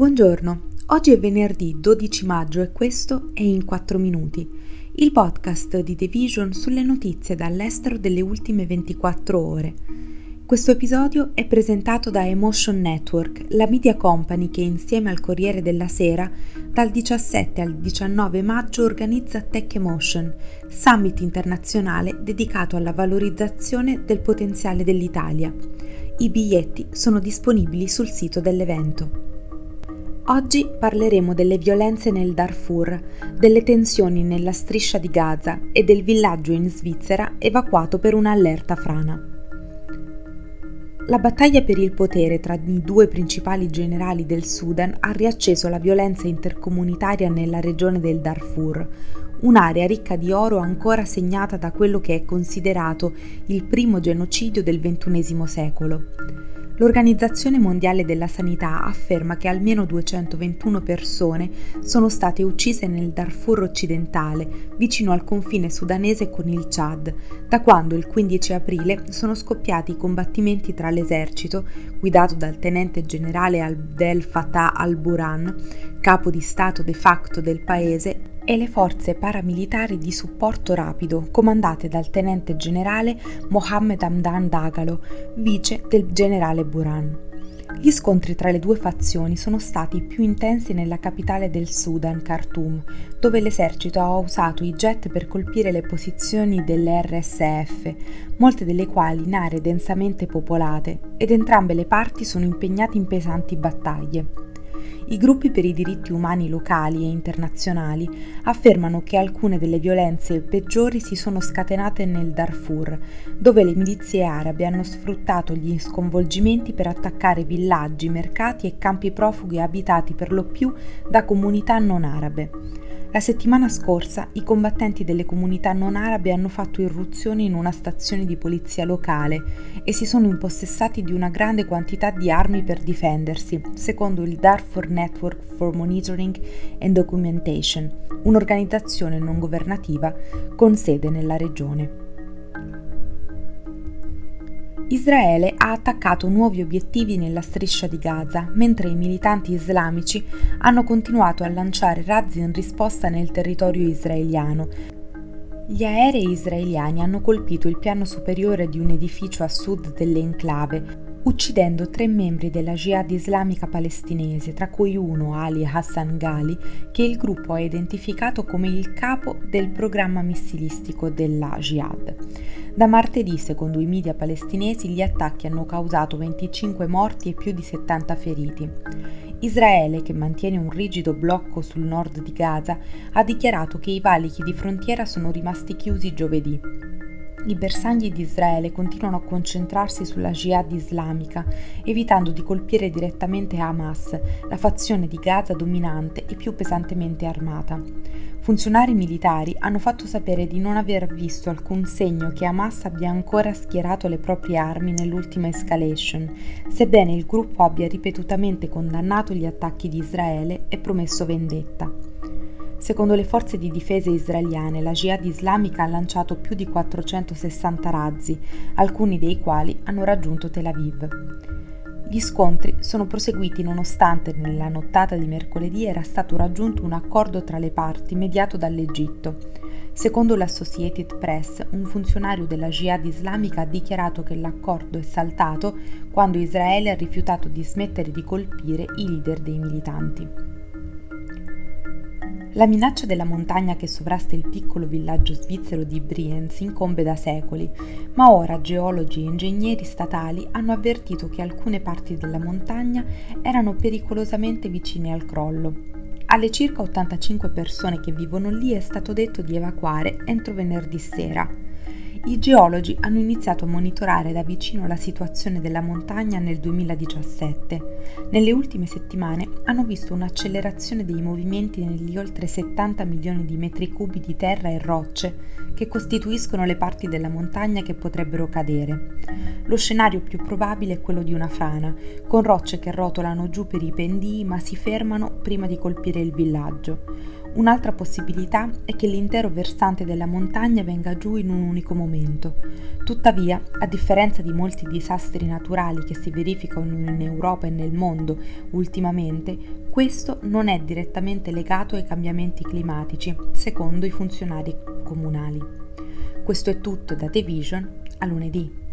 Buongiorno, oggi è venerdì 12 maggio e questo è In 4 Minuti, il podcast di The Vision sulle notizie dall'estero delle ultime 24 ore. Questo episodio è presentato da Emotion Network, la media company che insieme al Corriere della Sera dal 17 al 19 maggio organizza Tech Emotion, summit internazionale dedicato alla valorizzazione del potenziale dell'Italia. I biglietti sono disponibili sul sito dell'evento. Oggi parleremo delle violenze nel Darfur, delle tensioni nella striscia di Gaza e del villaggio in Svizzera evacuato per un'allerta frana. La battaglia per il potere tra i due principali generali del Sudan ha riacceso la violenza intercomunitaria nella regione del Darfur, un'area ricca di oro ancora segnata da quello che è considerato il primo genocidio del XXI secolo. L'Organizzazione Mondiale della Sanità afferma che almeno 221 persone sono state uccise nel Darfur occidentale, vicino al confine sudanese con il Chad, da quando il 15 aprile sono scoppiati i combattimenti tra l'esercito, guidato dal tenente generale Abdel Fattah al-Burhan, capo di Stato de facto del paese, e le forze paramilitari di supporto rapido comandate dal tenente generale Mohammed Hamdan Dagalo, vice del generale Buran. Gli scontri tra le due fazioni sono stati più intensi nella capitale del Sudan, Khartoum, dove l'esercito ha usato i jet per colpire le posizioni delle RSF, molte delle quali in aree densamente popolate, ed entrambe le parti sono impegnate in pesanti battaglie. I gruppi per i diritti umani locali e internazionali affermano che alcune delle violenze peggiori si sono scatenate nel Darfur, dove le milizie arabe hanno sfruttato gli sconvolgimenti per attaccare villaggi, mercati e campi profughi abitati per lo più da comunità non arabe. La settimana scorsa i combattenti delle comunità non arabe hanno fatto irruzioni in una stazione di polizia locale e si sono impossessati di una grande quantità di armi per difendersi, secondo il Darfur Network for Monitoring and Documentation, un'organizzazione non governativa con sede nella regione. Israele ha attaccato nuovi obiettivi nella striscia di Gaza, mentre i militanti islamici hanno continuato a lanciare razzi in risposta nel territorio israeliano. Gli aerei israeliani hanno colpito il piano superiore di un edificio a sud dell'enclave, uccidendo tre membri della Jihad islamica palestinese, tra cui uno, Ali Hassan Ghali, che il gruppo ha identificato come il capo del programma missilistico della Jihad. Da martedì, secondo i media palestinesi, gli attacchi hanno causato 25 morti e più di 70 feriti. Israele, che mantiene un rigido blocco sul nord di Gaza, ha dichiarato che i valichi di frontiera sono rimasti chiusi giovedì. I bersagli di Israele continuano a concentrarsi sulla jihad islamica, evitando di colpire direttamente Hamas, la fazione di Gaza dominante e più pesantemente armata. Funzionari militari hanno fatto sapere di non aver visto alcun segno che Hamas abbia ancora schierato le proprie armi nell'ultima escalation, sebbene il gruppo abbia ripetutamente condannato gli attacchi di Israele e promesso vendetta. Secondo le forze di difesa israeliane, la Jihad islamica ha lanciato più di 460 razzi, alcuni dei quali hanno raggiunto Tel Aviv. Gli scontri sono proseguiti nonostante nella nottata di mercoledì era stato raggiunto un accordo tra le parti mediato dall'Egitto. Secondo l'Associated Press, un funzionario della Jihad islamica ha dichiarato che l'accordo è saltato quando Israele ha rifiutato di smettere di colpire i leader dei militanti. La minaccia della montagna che sovrasta il piccolo villaggio svizzero di Brienz incombe da secoli, ma ora geologi e ingegneri statali hanno avvertito che alcune parti della montagna erano pericolosamente vicine al crollo. Alle circa 85 persone che vivono lì è stato detto di evacuare entro venerdì sera i geologi hanno iniziato a monitorare da vicino la situazione della montagna nel 2017. Nelle ultime settimane hanno visto un'accelerazione dei movimenti negli oltre 70 milioni di metri cubi di terra e rocce che costituiscono le parti della montagna che potrebbero cadere. Lo scenario più probabile è quello di una frana, con rocce che rotolano giù per i pendii ma si fermano prima di colpire il villaggio. Un'altra possibilità è che l'intero versante della montagna venga giù in un unico momento. Tuttavia, a differenza di molti disastri naturali che si verificano in Europa e nel mondo ultimamente, questo non è direttamente legato ai cambiamenti climatici, secondo i funzionari comunali. Questo è tutto da The Vision a lunedì.